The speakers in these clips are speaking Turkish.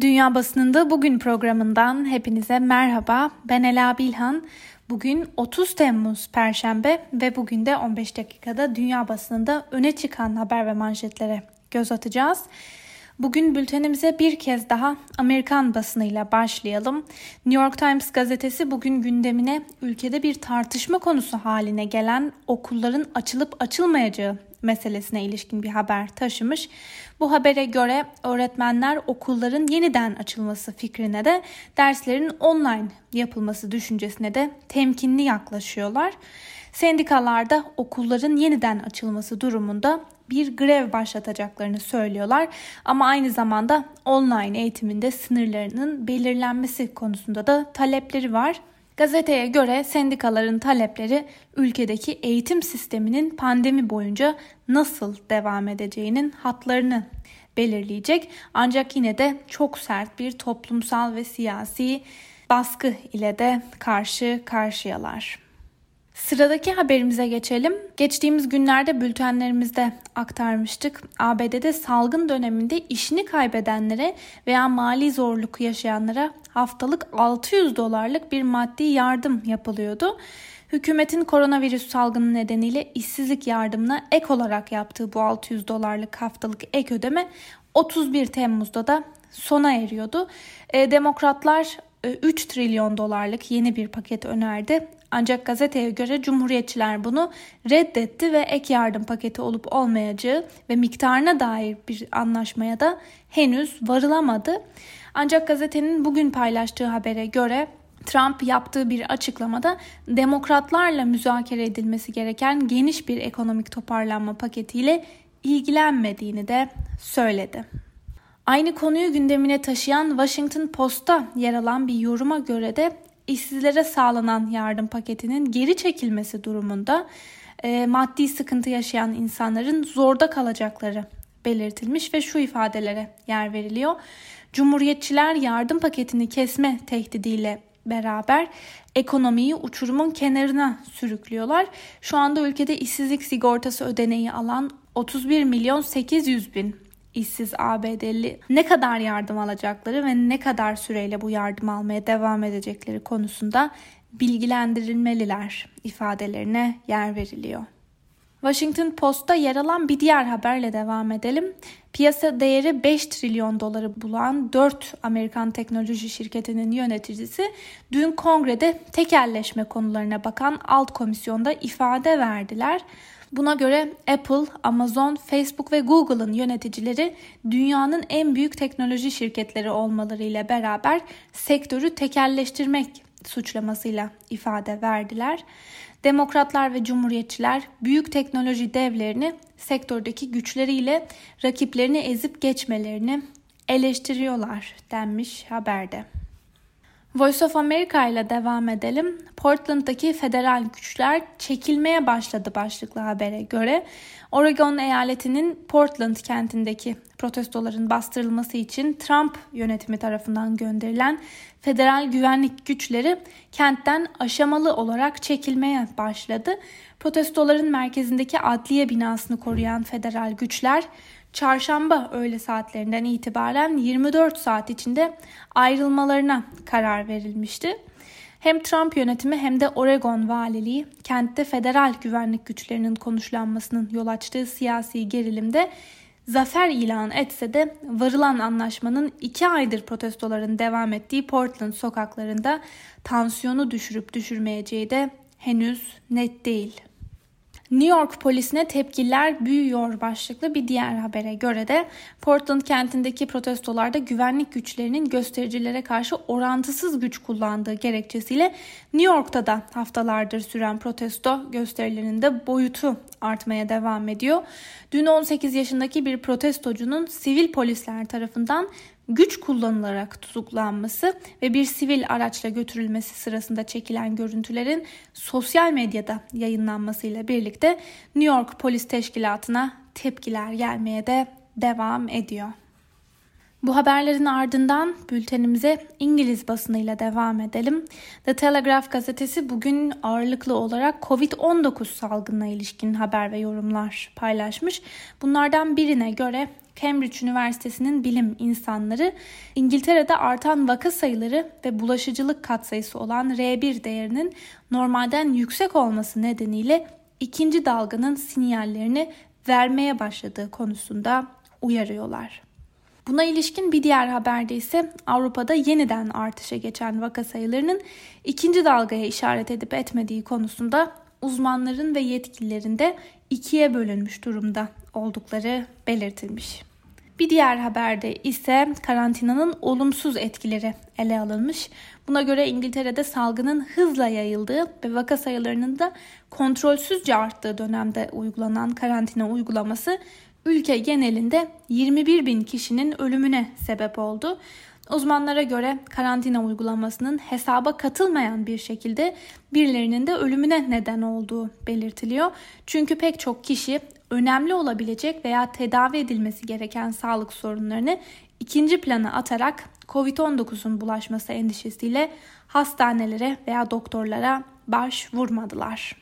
Dünya Basınında Bugün programından hepinize merhaba. Ben Ela Bilhan. Bugün 30 Temmuz Perşembe ve bugün de 15 dakikada dünya basınında öne çıkan haber ve manşetlere göz atacağız. Bugün bültenimize bir kez daha Amerikan basınıyla başlayalım. New York Times gazetesi bugün gündemine ülkede bir tartışma konusu haline gelen okulların açılıp açılmayacağı meselesine ilişkin bir haber taşımış. Bu habere göre öğretmenler okulların yeniden açılması fikrine de derslerin online yapılması düşüncesine de temkinli yaklaşıyorlar. Sendikalar da okulların yeniden açılması durumunda bir grev başlatacaklarını söylüyorlar ama aynı zamanda online eğitiminde sınırlarının belirlenmesi konusunda da talepleri var. Gazeteye göre sendikaların talepleri ülkedeki eğitim sisteminin pandemi boyunca nasıl devam edeceğinin hatlarını belirleyecek. Ancak yine de çok sert bir toplumsal ve siyasi baskı ile de karşı karşıyalar. Sıradaki haberimize geçelim. Geçtiğimiz günlerde bültenlerimizde aktarmıştık. ABD'de salgın döneminde işini kaybedenlere veya mali zorluk yaşayanlara haftalık 600 dolarlık bir maddi yardım yapılıyordu. Hükümetin koronavirüs salgını nedeniyle işsizlik yardımına ek olarak yaptığı bu 600 dolarlık haftalık ek ödeme 31 Temmuz'da da sona eriyordu. E, demokratlar 3 e, trilyon dolarlık yeni bir paket önerdi. Ancak gazeteye göre Cumhuriyetçiler bunu reddetti ve ek yardım paketi olup olmayacağı ve miktarına dair bir anlaşmaya da henüz varılamadı. Ancak gazetenin bugün paylaştığı habere göre Trump yaptığı bir açıklamada demokratlarla müzakere edilmesi gereken geniş bir ekonomik toparlanma paketiyle ilgilenmediğini de söyledi. Aynı konuyu gündemine taşıyan Washington Post'ta yer alan bir yoruma göre de işsizlere sağlanan yardım paketinin geri çekilmesi durumunda e, maddi sıkıntı yaşayan insanların zorda kalacakları belirtilmiş ve şu ifadelere yer veriliyor. Cumhuriyetçiler yardım paketini kesme tehdidiyle beraber ekonomiyi uçurumun kenarına sürüklüyorlar. Şu anda ülkede işsizlik sigortası ödeneği alan 31 milyon 800 bin işsiz ABD'li ne kadar yardım alacakları ve ne kadar süreyle bu yardım almaya devam edecekleri konusunda bilgilendirilmeliler ifadelerine yer veriliyor. Washington Post'ta yer alan bir diğer haberle devam edelim. Piyasa değeri 5 trilyon doları bulan 4 Amerikan teknoloji şirketinin yöneticisi dün kongrede tekelleşme konularına bakan alt komisyonda ifade verdiler. Buna göre Apple, Amazon, Facebook ve Google'ın yöneticileri dünyanın en büyük teknoloji şirketleri olmalarıyla beraber sektörü tekelleştirmek suçlamasıyla ifade verdiler. Demokratlar ve Cumhuriyetçiler büyük teknoloji devlerini sektördeki güçleriyle rakiplerini ezip geçmelerini eleştiriyorlar denmiş haberde. Voice of America ile devam edelim. Portland'daki federal güçler çekilmeye başladı başlıklı habere göre. Oregon eyaletinin Portland kentindeki protestoların bastırılması için Trump yönetimi tarafından gönderilen federal güvenlik güçleri kentten aşamalı olarak çekilmeye başladı. Protestoların merkezindeki adliye binasını koruyan federal güçler çarşamba öğle saatlerinden itibaren 24 saat içinde ayrılmalarına karar verilmişti. Hem Trump yönetimi hem de Oregon valiliği kentte federal güvenlik güçlerinin konuşlanmasının yol açtığı siyasi gerilimde zafer ilan etse de varılan anlaşmanın iki aydır protestoların devam ettiği Portland sokaklarında tansiyonu düşürüp düşürmeyeceği de henüz net değil. New York polisine tepkiler büyüyor başlıklı bir diğer habere göre de Portland kentindeki protestolarda güvenlik güçlerinin göstericilere karşı orantısız güç kullandığı gerekçesiyle New York'ta da haftalardır süren protesto gösterilerinde boyutu artmaya devam ediyor. Dün 18 yaşındaki bir protestocunun sivil polisler tarafından güç kullanılarak tutuklanması ve bir sivil araçla götürülmesi sırasında çekilen görüntülerin sosyal medyada yayınlanmasıyla birlikte New York Polis Teşkilatı'na tepkiler gelmeye de devam ediyor. Bu haberlerin ardından bültenimize İngiliz basınıyla devam edelim. The Telegraph gazetesi bugün ağırlıklı olarak Covid-19 salgınına ilişkin haber ve yorumlar paylaşmış. Bunlardan birine göre Cambridge Üniversitesi'nin bilim insanları İngiltere'de artan vaka sayıları ve bulaşıcılık katsayısı olan R1 değerinin normalden yüksek olması nedeniyle ikinci dalganın sinyallerini vermeye başladığı konusunda uyarıyorlar. Buna ilişkin bir diğer haberde ise Avrupa'da yeniden artışa geçen vaka sayılarının ikinci dalgaya işaret edip etmediği konusunda uzmanların ve yetkililerin de ikiye bölünmüş durumda oldukları belirtilmiş. Bir diğer haberde ise karantinanın olumsuz etkileri ele alınmış. Buna göre İngiltere'de salgının hızla yayıldığı ve vaka sayılarının da kontrolsüzce arttığı dönemde uygulanan karantina uygulaması ülke genelinde 21 bin kişinin ölümüne sebep oldu. Uzmanlara göre karantina uygulamasının hesaba katılmayan bir şekilde birilerinin de ölümüne neden olduğu belirtiliyor. Çünkü pek çok kişi önemli olabilecek veya tedavi edilmesi gereken sağlık sorunlarını ikinci plana atarak COVID-19'un bulaşması endişesiyle hastanelere veya doktorlara başvurmadılar.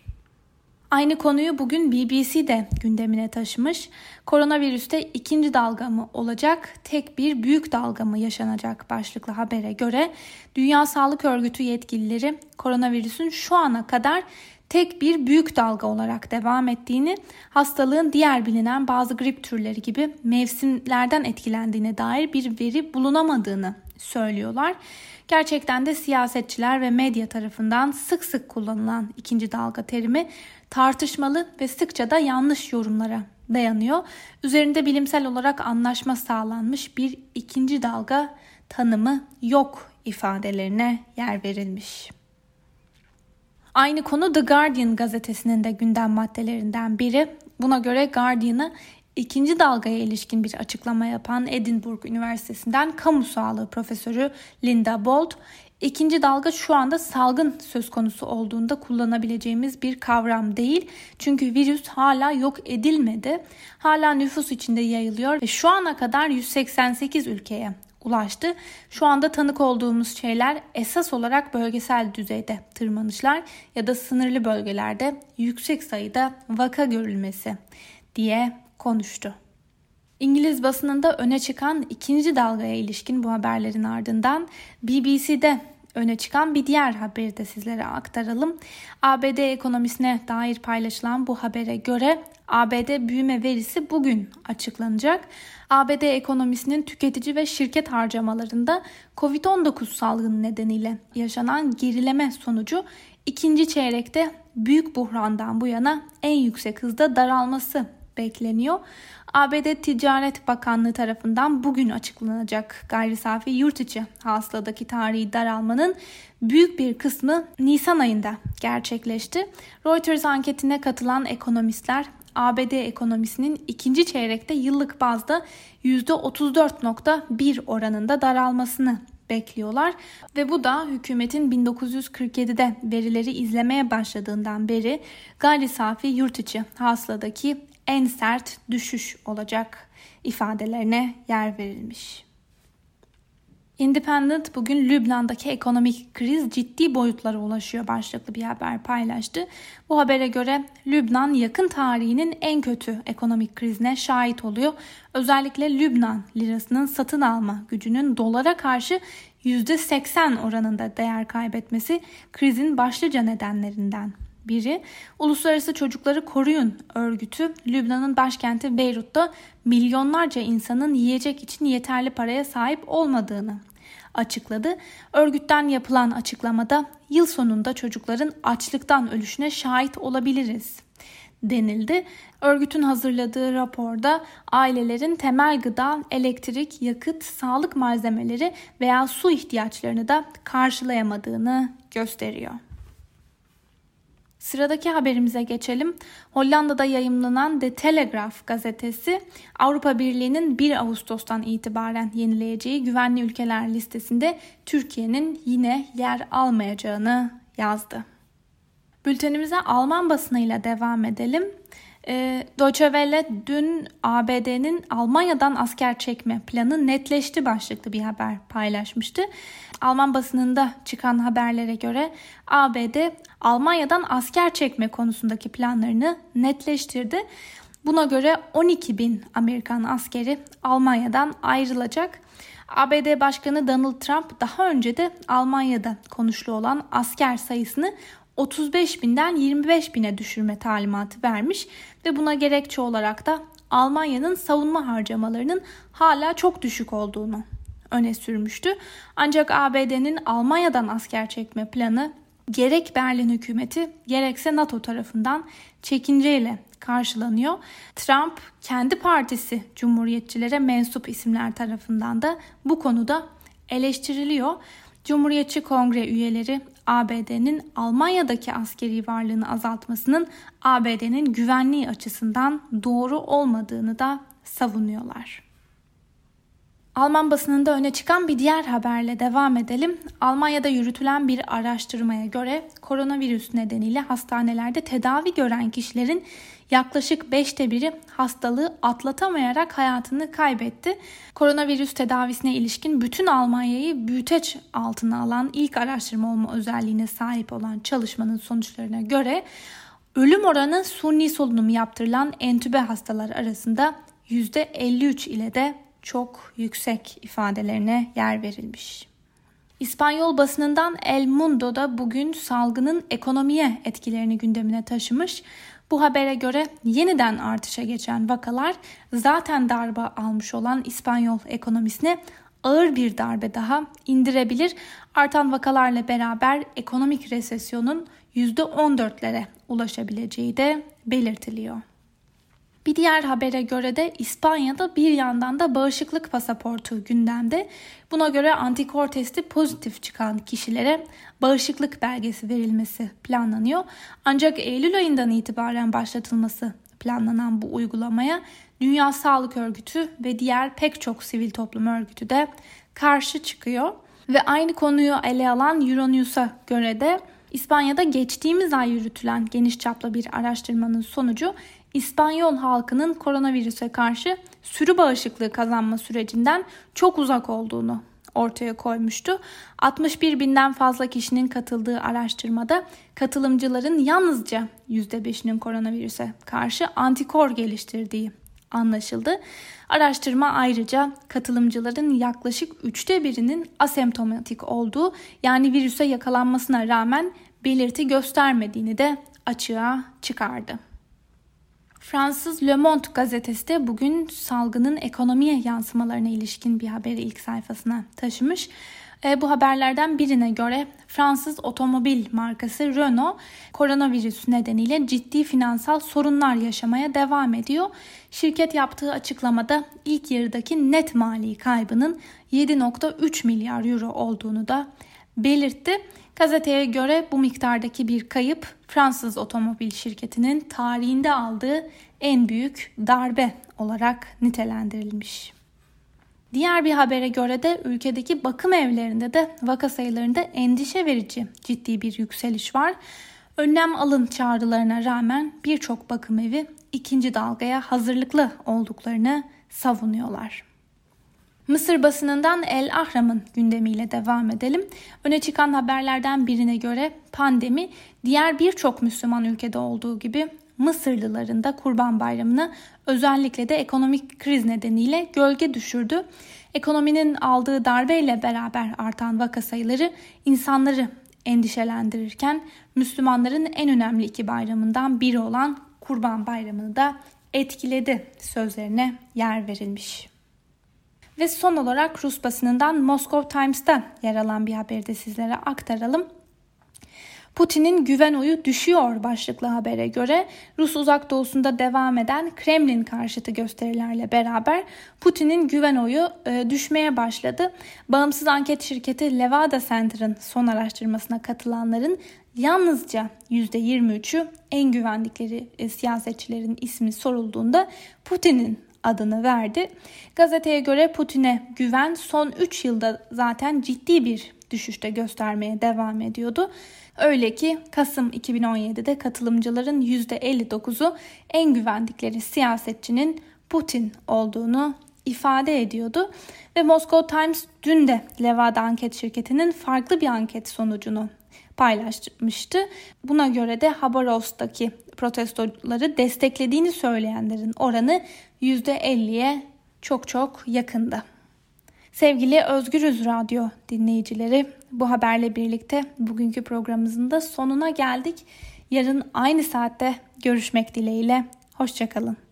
Aynı konuyu bugün BBC de gündemine taşımış. Koronavirüste ikinci dalga mı olacak, tek bir büyük dalga mı yaşanacak başlıklı habere göre Dünya Sağlık Örgütü yetkilileri koronavirüsün şu ana kadar tek bir büyük dalga olarak devam ettiğini, hastalığın diğer bilinen bazı grip türleri gibi mevsimlerden etkilendiğine dair bir veri bulunamadığını söylüyorlar. Gerçekten de siyasetçiler ve medya tarafından sık sık kullanılan ikinci dalga terimi tartışmalı ve sıkça da yanlış yorumlara dayanıyor. Üzerinde bilimsel olarak anlaşma sağlanmış bir ikinci dalga tanımı yok ifadelerine yer verilmiş. Aynı konu The Guardian gazetesinin de gündem maddelerinden biri. Buna göre Guardian'ı ikinci dalgaya ilişkin bir açıklama yapan Edinburgh Üniversitesi'nden kamu sağlığı profesörü Linda Bolt, ikinci dalga şu anda salgın söz konusu olduğunda kullanabileceğimiz bir kavram değil. Çünkü virüs hala yok edilmedi. Hala nüfus içinde yayılıyor ve şu ana kadar 188 ülkeye ulaştı. Şu anda tanık olduğumuz şeyler esas olarak bölgesel düzeyde tırmanışlar ya da sınırlı bölgelerde yüksek sayıda vaka görülmesi diye konuştu. İngiliz basınında öne çıkan ikinci dalgaya ilişkin bu haberlerin ardından BBC'de öne çıkan bir diğer haberi de sizlere aktaralım. ABD ekonomisine dair paylaşılan bu habere göre ABD büyüme verisi bugün açıklanacak. ABD ekonomisinin tüketici ve şirket harcamalarında Covid-19 salgını nedeniyle yaşanan gerileme sonucu ikinci çeyrekte büyük buhrandan bu yana en yüksek hızda daralması bekleniyor. ABD Ticaret Bakanlığı tarafından bugün açıklanacak gayri safi yurt içi hasıladaki tarihi daralmanın büyük bir kısmı Nisan ayında gerçekleşti. Reuters anketine katılan ekonomistler ABD ekonomisinin ikinci çeyrekte yıllık bazda %34.1 oranında daralmasını bekliyorlar ve bu da hükümetin 1947'de verileri izlemeye başladığından beri gayri safi yurt içi hasıladaki en sert düşüş olacak ifadelerine yer verilmiş. Independent bugün Lübnan'daki ekonomik kriz ciddi boyutlara ulaşıyor başlıklı bir haber paylaştı. Bu habere göre Lübnan yakın tarihinin en kötü ekonomik krizine şahit oluyor. Özellikle Lübnan lirasının satın alma gücünün dolara karşı %80 oranında değer kaybetmesi krizin başlıca nedenlerinden biri Uluslararası Çocukları Koruyun örgütü Lübnan'ın başkenti Beyrut'ta milyonlarca insanın yiyecek için yeterli paraya sahip olmadığını açıkladı. Örgütten yapılan açıklamada yıl sonunda çocukların açlıktan ölüşüne şahit olabiliriz denildi. Örgütün hazırladığı raporda ailelerin temel gıda, elektrik, yakıt, sağlık malzemeleri veya su ihtiyaçlarını da karşılayamadığını gösteriyor. Sıradaki haberimize geçelim. Hollanda'da yayımlanan The Telegraph gazetesi Avrupa Birliği'nin 1 Ağustos'tan itibaren yenileyeceği güvenli ülkeler listesinde Türkiye'nin yine yer almayacağını yazdı. Bültenimize Alman basınıyla devam edelim. E, Deutsche Welle dün ABD'nin Almanya'dan asker çekme planı netleşti başlıklı bir haber paylaşmıştı. Alman basınında çıkan haberlere göre ABD Almanya'dan asker çekme konusundaki planlarını netleştirdi. Buna göre 12 bin Amerikan askeri Almanya'dan ayrılacak. ABD Başkanı Donald Trump daha önce de Almanya'da konuşlu olan asker sayısını 35 binden 25 bine düşürme talimatı vermiş ve buna gerekçe olarak da Almanya'nın savunma harcamalarının hala çok düşük olduğunu öne sürmüştü. Ancak ABD'nin Almanya'dan asker çekme planı gerek Berlin hükümeti gerekse NATO tarafından çekinceyle karşılanıyor. Trump kendi partisi Cumhuriyetçilere mensup isimler tarafından da bu konuda eleştiriliyor. Cumhuriyetçi Kongre üyeleri ABD'nin Almanya'daki askeri varlığını azaltmasının ABD'nin güvenliği açısından doğru olmadığını da savunuyorlar. Alman basınında öne çıkan bir diğer haberle devam edelim. Almanya'da yürütülen bir araştırmaya göre koronavirüs nedeniyle hastanelerde tedavi gören kişilerin yaklaşık 5'te biri hastalığı atlatamayarak hayatını kaybetti. Koronavirüs tedavisine ilişkin bütün Almanya'yı büyüteç altına alan ilk araştırma olma özelliğine sahip olan çalışmanın sonuçlarına göre ölüm oranı suni solunum yaptırılan entübe hastalar arasında %53 ile de çok yüksek ifadelerine yer verilmiş. İspanyol basınından El Mundo'da bugün salgının ekonomiye etkilerini gündemine taşımış. Bu habere göre yeniden artışa geçen vakalar zaten darbe almış olan İspanyol ekonomisine ağır bir darbe daha indirebilir. Artan vakalarla beraber ekonomik resesyonun %14'lere ulaşabileceği de belirtiliyor. Bir diğer habere göre de İspanya'da bir yandan da bağışıklık pasaportu gündemde. Buna göre antikor testi pozitif çıkan kişilere bağışıklık belgesi verilmesi planlanıyor. Ancak Eylül ayından itibaren başlatılması planlanan bu uygulamaya Dünya Sağlık Örgütü ve diğer pek çok sivil toplum örgütü de karşı çıkıyor. Ve aynı konuyu ele alan Euronews'a göre de İspanya'da geçtiğimiz ay yürütülen geniş çaplı bir araştırmanın sonucu İspanyol halkının koronavirüse karşı sürü bağışıklığı kazanma sürecinden çok uzak olduğunu ortaya koymuştu. 61 binden fazla kişinin katıldığı araştırmada katılımcıların yalnızca %5'inin koronavirüse karşı antikor geliştirdiği anlaşıldı. Araştırma ayrıca katılımcıların yaklaşık üçte birinin asemptomatik olduğu yani virüse yakalanmasına rağmen belirti göstermediğini de açığa çıkardı. Fransız Le Monde gazetesi de bugün salgının ekonomiye yansımalarına ilişkin bir haberi ilk sayfasına taşımış. E, bu haberlerden birine göre Fransız otomobil markası Renault koronavirüs nedeniyle ciddi finansal sorunlar yaşamaya devam ediyor. Şirket yaptığı açıklamada ilk yarıdaki net mali kaybının 7.3 milyar euro olduğunu da belirtti. Gazeteye göre bu miktardaki bir kayıp Fransız otomobil şirketinin tarihinde aldığı en büyük darbe olarak nitelendirilmiş. Diğer bir habere göre de ülkedeki bakım evlerinde de vaka sayılarında endişe verici ciddi bir yükseliş var. Önlem alın çağrılarına rağmen birçok bakım evi ikinci dalgaya hazırlıklı olduklarını savunuyorlar. Mısır basınından El Ahram'ın gündemiyle devam edelim. Öne çıkan haberlerden birine göre pandemi diğer birçok Müslüman ülkede olduğu gibi Mısırlıların da Kurban Bayramı'nı özellikle de ekonomik kriz nedeniyle gölge düşürdü. Ekonominin aldığı darbeyle beraber artan vaka sayıları insanları endişelendirirken Müslümanların en önemli iki bayramından biri olan Kurban Bayramı'nı da etkiledi sözlerine yer verilmiş. Ve son olarak Rus basınından Moscow Times'ta yer alan bir haberi de sizlere aktaralım. Putin'in güven oyu düşüyor başlıklı habere göre Rus uzak doğusunda devam eden Kremlin karşıtı gösterilerle beraber Putin'in güven oyu e, düşmeye başladı. Bağımsız anket şirketi Levada Center'ın son araştırmasına katılanların yalnızca %23'ü en güvendikleri e, siyasetçilerin ismi sorulduğunda Putin'in adını verdi. Gazeteye göre Putin'e güven son 3 yılda zaten ciddi bir düşüşte göstermeye devam ediyordu. Öyle ki Kasım 2017'de katılımcıların %59'u en güvendikleri siyasetçinin Putin olduğunu ifade ediyordu. Ve Moscow Times dün de Levada anket şirketinin farklı bir anket sonucunu paylaşmıştı. Buna göre de Habaros'taki protestoları desteklediğini söyleyenlerin oranı %50'ye çok çok yakında. Sevgili Özgürüz Radyo dinleyicileri bu haberle birlikte bugünkü programımızın da sonuna geldik. Yarın aynı saatte görüşmek dileğiyle. Hoşçakalın.